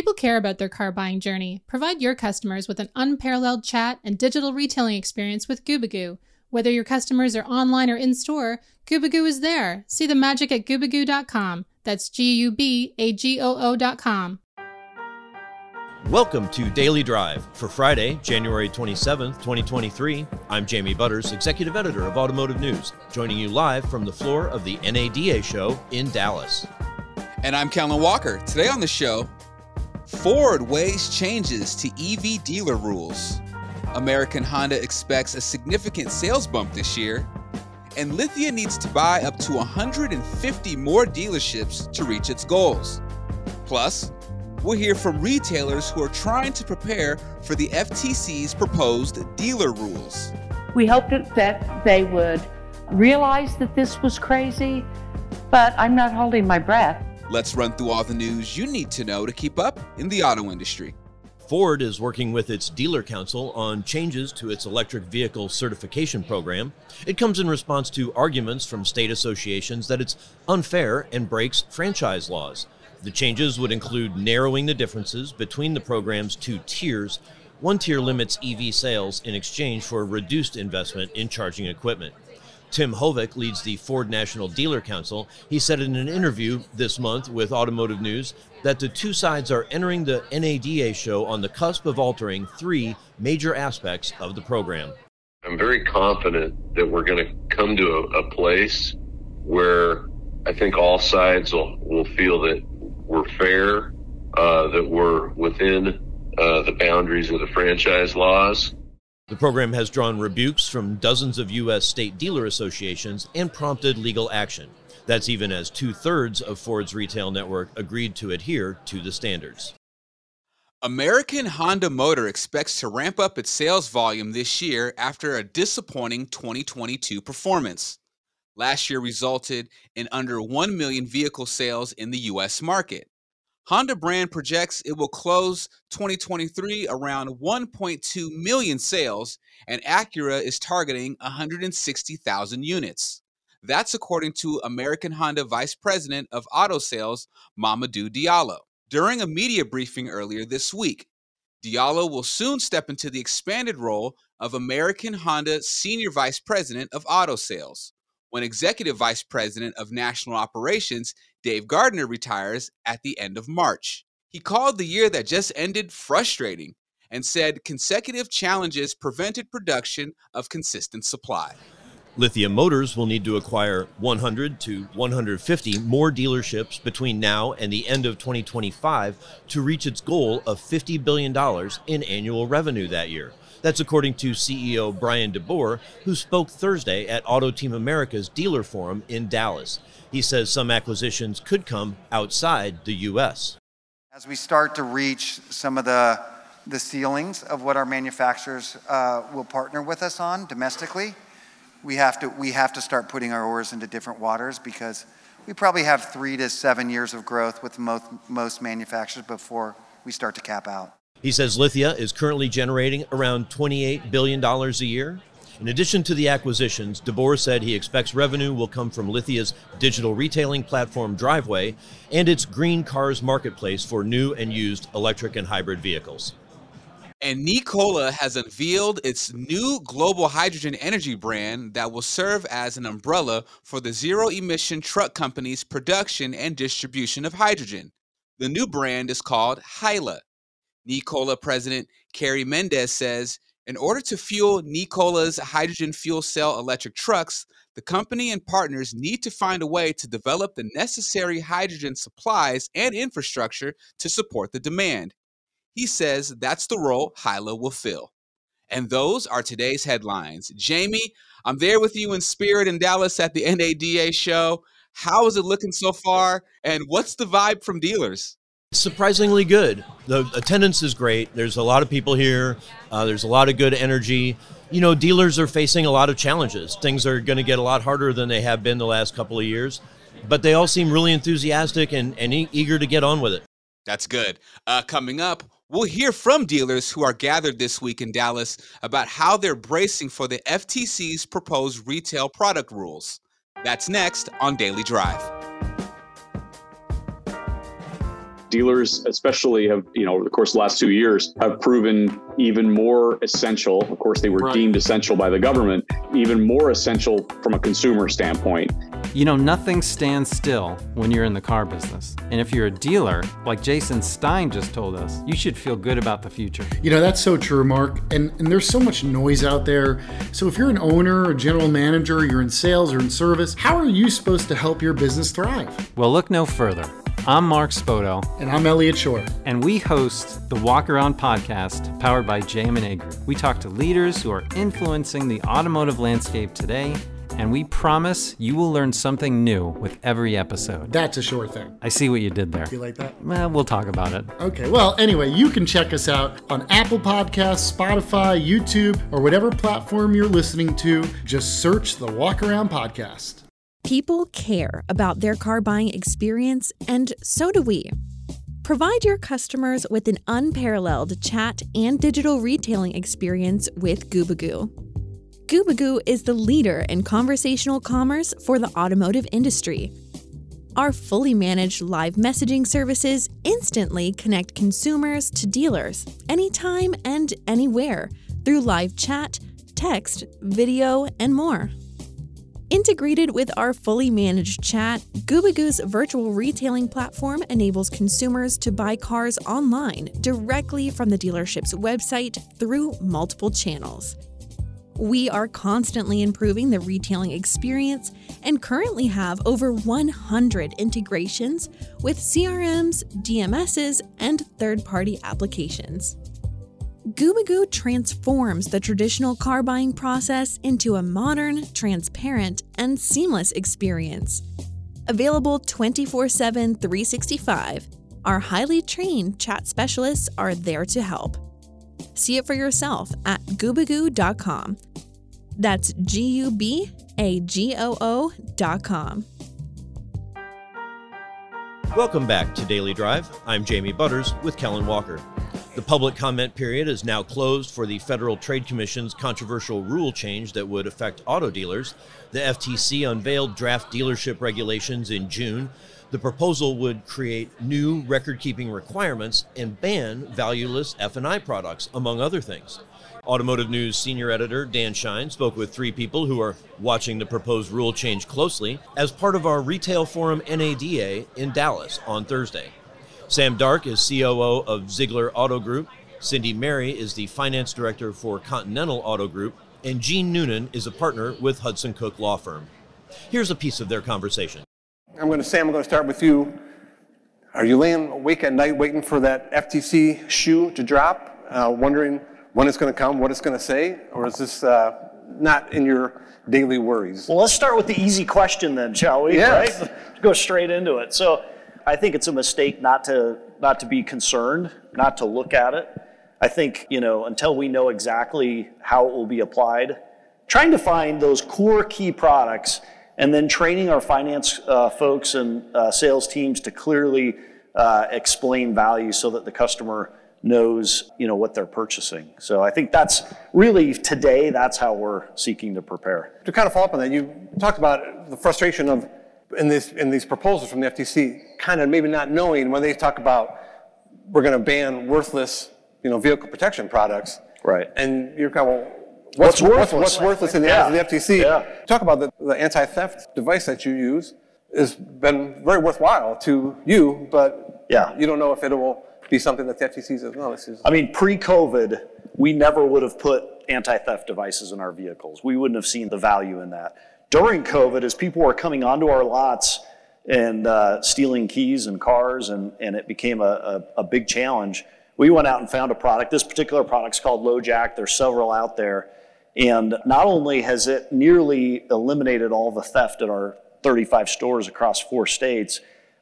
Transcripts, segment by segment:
People care about their car buying journey. Provide your customers with an unparalleled chat and digital retailing experience with Gubagoo. Whether your customers are online or in store, Gubagoo is there. See the magic at gubagoo.com. That's G U B A G O O.com. Welcome to Daily Drive for Friday, January 27th, 2023. I'm Jamie Butters, Executive Editor of Automotive News, joining you live from the floor of the NADA show in Dallas. And I'm Kellen Walker. Today on the show, Ford weighs changes to EV dealer rules. American Honda expects a significant sales bump this year. And Lithia needs to buy up to 150 more dealerships to reach its goals. Plus, we'll hear from retailers who are trying to prepare for the FTC's proposed dealer rules. We hoped that they would realize that this was crazy, but I'm not holding my breath. Let's run through all the news you need to know to keep up in the auto industry. Ford is working with its dealer council on changes to its electric vehicle certification program. It comes in response to arguments from state associations that it's unfair and breaks franchise laws. The changes would include narrowing the differences between the program's two tiers. One tier limits EV sales in exchange for reduced investment in charging equipment. Tim Hovik leads the Ford National Dealer Council. He said in an interview this month with Automotive News that the two sides are entering the NADA show on the cusp of altering three major aspects of the program. I'm very confident that we're going to come to a, a place where I think all sides will, will feel that we're fair, uh, that we're within uh, the boundaries of the franchise laws the program has drawn rebukes from dozens of U.S. state dealer associations and prompted legal action. That's even as two thirds of Ford's retail network agreed to adhere to the standards. American Honda Motor expects to ramp up its sales volume this year after a disappointing 2022 performance. Last year resulted in under 1 million vehicle sales in the U.S. market. Honda brand projects it will close 2023 around 1.2 million sales, and Acura is targeting 160,000 units. That's according to American Honda Vice President of Auto Sales, Mamadou Diallo. During a media briefing earlier this week, Diallo will soon step into the expanded role of American Honda Senior Vice President of Auto Sales when Executive Vice President of National Operations Dave Gardner retires at the end of March. He called the year that just ended frustrating and said consecutive challenges prevented production of consistent supply. Lithia Motors will need to acquire 100 to 150 more dealerships between now and the end of 2025 to reach its goal of $50 billion in annual revenue that year. That's according to CEO Bryan DeBoer, who spoke Thursday at Auto Team America's dealer forum in Dallas. He says some acquisitions could come outside the U.S. As we start to reach some of the, the ceilings of what our manufacturers uh, will partner with us on domestically, we have, to, we have to start putting our oars into different waters because we probably have three to seven years of growth with most, most manufacturers before we start to cap out. He says Lithia is currently generating around $28 billion a year. In addition to the acquisitions, DeBoer said he expects revenue will come from Lithia's digital retailing platform Driveway and its Green Cars marketplace for new and used electric and hybrid vehicles. And Nikola has unveiled its new global hydrogen energy brand that will serve as an umbrella for the zero emission truck company's production and distribution of hydrogen. The new brand is called Hyla Nikola president Carey Mendes says in order to fuel Nikola's hydrogen fuel cell electric trucks, the company and partners need to find a way to develop the necessary hydrogen supplies and infrastructure to support the demand. He says that's the role Hyla will fill. And those are today's headlines. Jamie, I'm there with you in spirit in Dallas at the NADA show. How is it looking so far? And what's the vibe from dealers? Surprisingly good. The attendance is great. There's a lot of people here. Uh, there's a lot of good energy. You know, dealers are facing a lot of challenges. Things are going to get a lot harder than they have been the last couple of years, but they all seem really enthusiastic and, and e- eager to get on with it. That's good. Uh, coming up, we'll hear from dealers who are gathered this week in Dallas about how they're bracing for the FTC's proposed retail product rules. That's next on Daily Drive. Dealers, especially have, you know, over the course of the last two years, have proven even more essential. Of course, they were right. deemed essential by the government, even more essential from a consumer standpoint. You know, nothing stands still when you're in the car business. And if you're a dealer, like Jason Stein just told us, you should feel good about the future. You know, that's so true, Mark. And, and there's so much noise out there. So if you're an owner, a general manager, you're in sales or in service, how are you supposed to help your business thrive? Well, look no further. I'm Mark Spoto. And I'm Elliot Shore. And we host the Walk Around podcast powered by JM&A Group. We talk to leaders who are influencing the automotive landscape today and we promise you will learn something new with every episode. That's a sure thing. I see what you did there. You like that? Well, we'll talk about it. Okay. Well, anyway, you can check us out on Apple Podcasts, Spotify, YouTube, or whatever platform you're listening to. Just search the Walk Around Podcast. People care about their car buying experience, and so do we. Provide your customers with an unparalleled chat and digital retailing experience with Gubagoo. Gubagoo is the leader in conversational commerce for the automotive industry. Our fully managed live messaging services instantly connect consumers to dealers anytime and anywhere through live chat, text, video, and more. Integrated with our fully managed chat, Gubagoo's virtual retailing platform enables consumers to buy cars online directly from the dealership's website through multiple channels. We are constantly improving the retailing experience and currently have over 100 integrations with CRMs, DMSs, and third party applications. Gubagoo transforms the traditional car buying process into a modern, transparent, and seamless experience. Available 24 7, 365, our highly trained chat specialists are there to help. See it for yourself at gubagoo.com. That's G U B A G O O.com. Welcome back to Daily Drive. I'm Jamie Butters with Kellen Walker. The public comment period is now closed for the Federal Trade Commission's controversial rule change that would affect auto dealers. The FTC unveiled draft dealership regulations in June. The proposal would create new record-keeping requirements and ban valueless F&I products, among other things. Automotive News senior editor Dan Shine spoke with three people who are watching the proposed rule change closely as part of our retail forum NADA in Dallas on Thursday. Sam Dark is COO of Ziegler Auto Group. Cindy Mary is the finance director for Continental Auto Group. And Jean Noonan is a partner with Hudson Cook Law Firm. Here's a piece of their conversation. I'm going to, Sam, I'm going to start with you. Are you laying awake at night waiting for that FTC shoe to drop, uh, wondering when it's going to come, what it's going to say, or is this uh, not in your daily worries? Well, let's start with the easy question then, shall we? Yes. Right? Go straight into it. So, I think it's a mistake not to not to be concerned, not to look at it. I think you know until we know exactly how it will be applied, trying to find those core key products, and then training our finance uh, folks and uh, sales teams to clearly uh, explain value so that the customer knows you know what they're purchasing. So I think that's really today. That's how we're seeking to prepare. To kind of follow up on that, you talked about the frustration of in, this, in these proposals from the FTC, kind of maybe not knowing when they talk about we're going to ban worthless, you know, vehicle protection products. Right. And you're kind of, well, what's, what's worthless? What's, what's worthless in the yeah. eyes of the FTC? Yeah. Talk about the, the anti-theft device that you use has been very worthwhile to you, but yeah. you don't know if it will be something that the FTC says, no, this is. I mean, pre-COVID, we never would have put anti-theft devices in our vehicles. We wouldn't have seen the value in that during COVID, as people were coming onto our lots and uh, stealing keys and cars, and, and it became a, a, a, big challenge, we went out and found a product. This particular product is called LoJack. There's several out there. And not only has it nearly eliminated all the theft at our 35 stores across four states,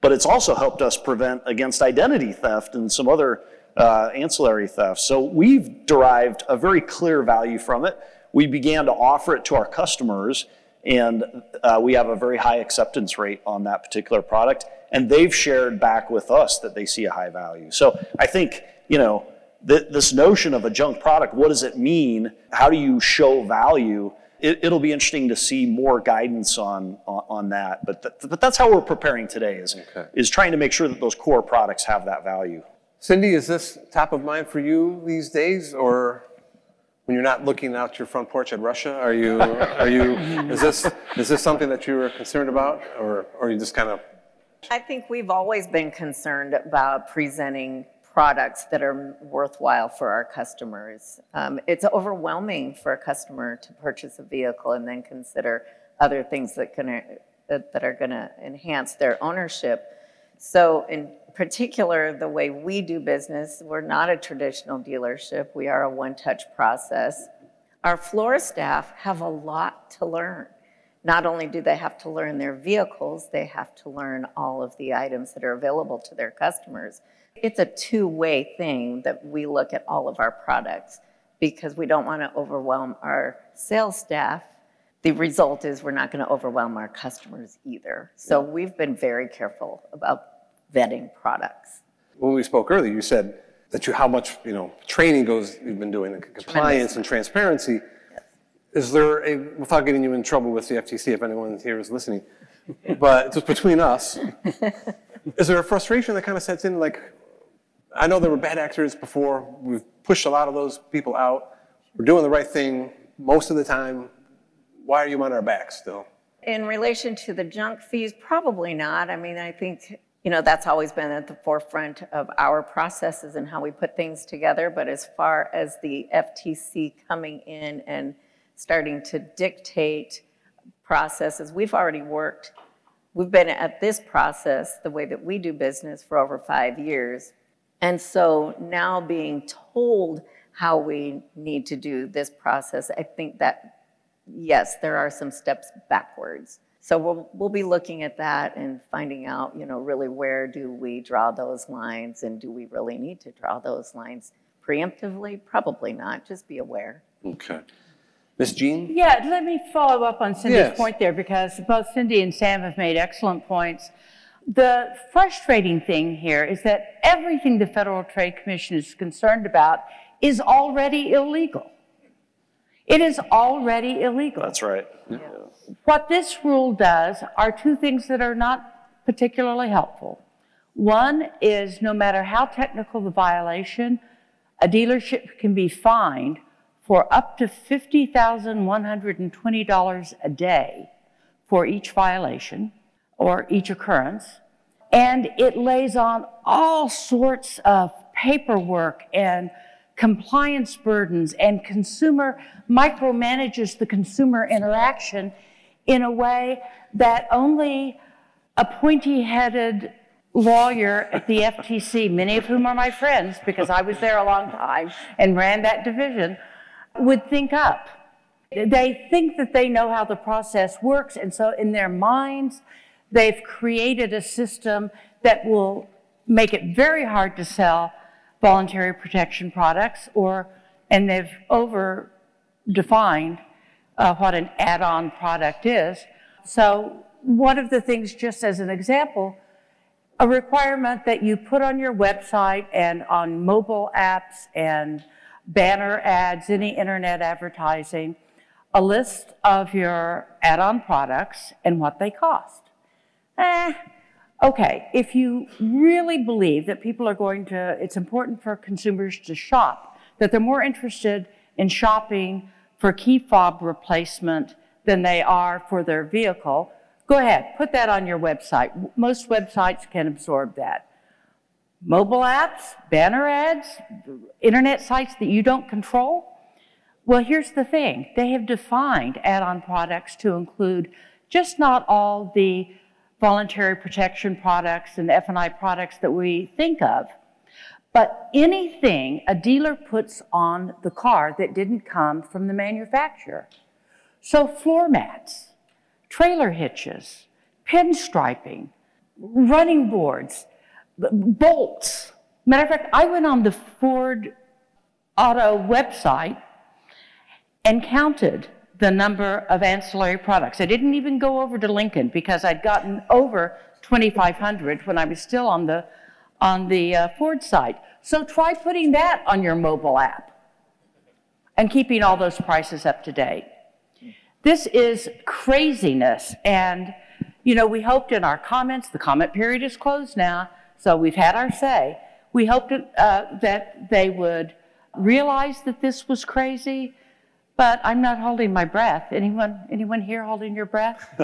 but it's also helped us prevent against identity theft and some other uh, ancillary theft. So we've derived a very clear value from it. We began to offer it to our customers and uh, we have a very high acceptance rate on that particular product. And they've shared back with us that they see a high value. So I think, you know, th- this notion of a junk product, what does it mean? How do you show value? it, will be interesting to see more guidance on on, on that. But th- but that's how we're preparing today is okay. is trying to make sure that those core products have that value. Cindy, is this top of mind for you these days, or when you're not looking out your front porch at Russia, are you are you is this is this something that you are concerned about, or or you just kind of? I think we've always been concerned about presenting products that are worthwhile for our customers. Um, it's overwhelming for a customer to purchase a vehicle and then consider other things that, can, that are going to enhance their ownership. So, in particular, the way we do business, we're not a traditional dealership, we are a one touch process. Our floor staff have a lot to learn. Not only do they have to learn their vehicles, they have to learn all of the items that are available to their customers. It's a two way thing that we look at all of our products because we don't want to overwhelm our sales staff. The result is we're not going to overwhelm our customers either. So we've been very careful about vetting products. When we spoke earlier, you said that you how much you know training goes you've been doing the compliance and transparency. Yes. Is there a without getting you in trouble with the FTC if anyone here is listening, but just between us, is there a frustration that kind of sets in like I know there were bad actors before. We've pushed a lot of those people out. We're doing the right thing most of the time. Why are you on our backs still? In relation to the junk fees, probably not. I mean, I think you know that's always been at the forefront of our processes and how we put things together. But as far as the FTC coming in and starting to dictate processes, we've already worked. We've been at this process, the way that we do business, for over five years and so now being told how we need to do this process, I think that, yes, there are some steps backwards. So we'll, we'll be looking at that and finding out, you know, really where do we draw those lines and do we really need to draw those lines preemptively? Probably not, just be aware. Okay. Ms. Jean? Yeah, let me follow up on Cindy's yes. point there because both Cindy and Sam have made excellent points. The frustrating thing here is that everything the Federal Trade Commission is concerned about is already illegal. It is already illegal. That's right. Yeah. What this rule does are two things that are not particularly helpful. One is no matter how technical the violation, a dealership can be fined for up to $50,120 a day for each violation or each occurrence. And it lays on all sorts of paperwork and compliance burdens and consumer micromanages the consumer interaction in a way that only a pointy headed lawyer at the FTC, many of whom are my friends because I was there a long time and ran that division, would think up. They think that they know how the process works, and so in their minds, They've created a system that will make it very hard to sell voluntary protection products or and they've over defined uh, what an add-on product is. So one of the things, just as an example, a requirement that you put on your website and on mobile apps and banner ads, any internet advertising, a list of your add-on products and what they cost eh, okay, if you really believe that people are going to, it's important for consumers to shop, that they're more interested in shopping for key fob replacement than they are for their vehicle, go ahead, put that on your website. Most websites can absorb that. Mobile apps, banner ads, internet sites that you don't control. Well, here's the thing they have defined add on products to include just not all the voluntary protection products and F&I products that we think of. But anything a dealer puts on the car that didn't come from the manufacturer. So floor mats, trailer hitches, pinstriping, running boards, bolts. Matter of fact, I went on the Ford Auto website and counted the number of ancillary products. I didn't even go over to Lincoln because I'd gotten over 2,500 when I was still on the, on the uh, Ford site. So try putting that on your mobile app and keeping all those prices up to date. This is craziness. And, you know, we hoped in our comments, the comment period is closed now, so we've had our say. We hoped uh, that they would realize that this was crazy, but I'm not holding my breath. Anyone, anyone here holding your breath?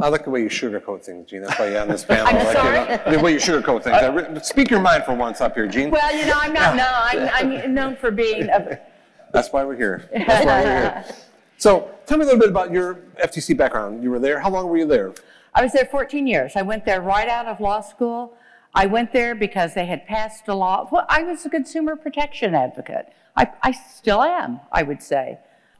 I like the way you sugarcoat things, Jean. That's why you're on this panel. I'm like sorry? it. the way you sugarcoat things. I re- Speak your mind for once up here, Jean. Well, you know, I'm not, no, I'm, I'm known for being a, That's why we're here. That's why we're here. So, tell me a little bit about your FTC background. You were there. How long were you there? I was there 14 years. I went there right out of law school. I went there because they had passed a law. Well, I was a consumer protection advocate. I, I still am, I would say.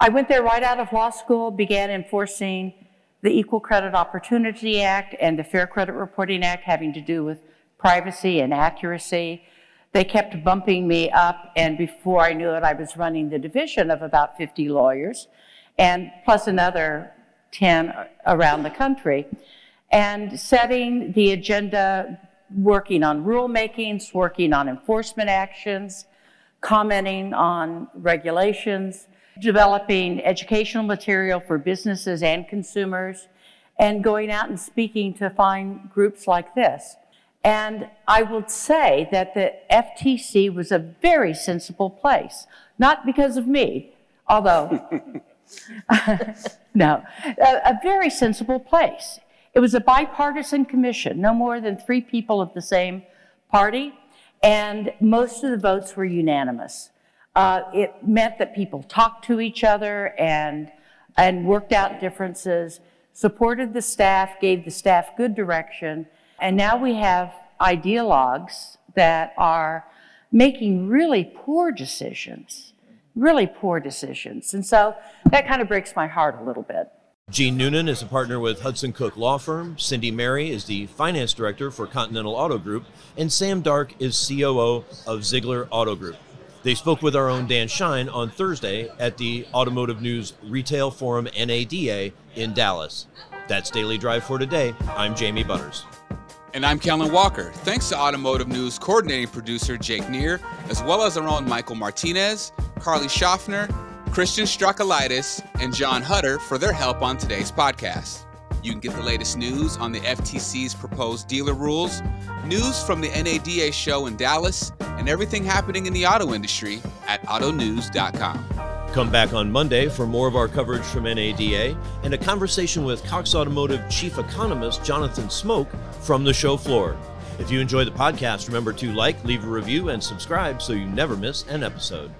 I went there right out of law school, began enforcing the Equal Credit Opportunity Act and the Fair Credit Reporting Act having to do with privacy and accuracy. They kept bumping me up, and before I knew it, I was running the division of about 50 lawyers, and plus another 10 around the country, and setting the agenda, working on rulemakings, working on enforcement actions, commenting on regulations, developing educational material for businesses and consumers, and going out and speaking to find groups like this. And I would say that the FTC was a very sensible place, not because of me, although, no, a, a very sensible place. It was a bipartisan commission, no more than three people of the same party, and most of the votes were unanimous. Uh, it meant that people talked to each other and, and worked out differences, supported the staff, gave the staff good direction, and now we have ideologues that are making really poor decisions, really poor decisions. And so that kind of breaks my heart a little bit. Jean Noonan is a partner with Hudson Cook Law Firm. Cindy Mary is the finance director for Continental Auto Group, and Sam Dark is COO of Ziegler Auto Group. They spoke with our own Dan Shine on Thursday at the Automotive News Retail Forum NADA in Dallas. That's Daily Drive for today. I'm Jamie Butters. And I'm Kellen Walker. Thanks to Automotive News coordinating producer Jake Neer, as well as our own Michael Martinez, Carly Schaffner, Christian Strakalitis, and John Hutter for their help on today's podcast. You can get the latest news on the FTC's proposed dealer rules, news from the NADA show in Dallas, and everything happening in the auto industry at autonews.com. Come back on Monday for more of our coverage from NADA and a conversation with Cox Automotive Chief Economist Jonathan Smoke from the show floor. If you enjoy the podcast, remember to like, leave a review, and subscribe so you never miss an episode.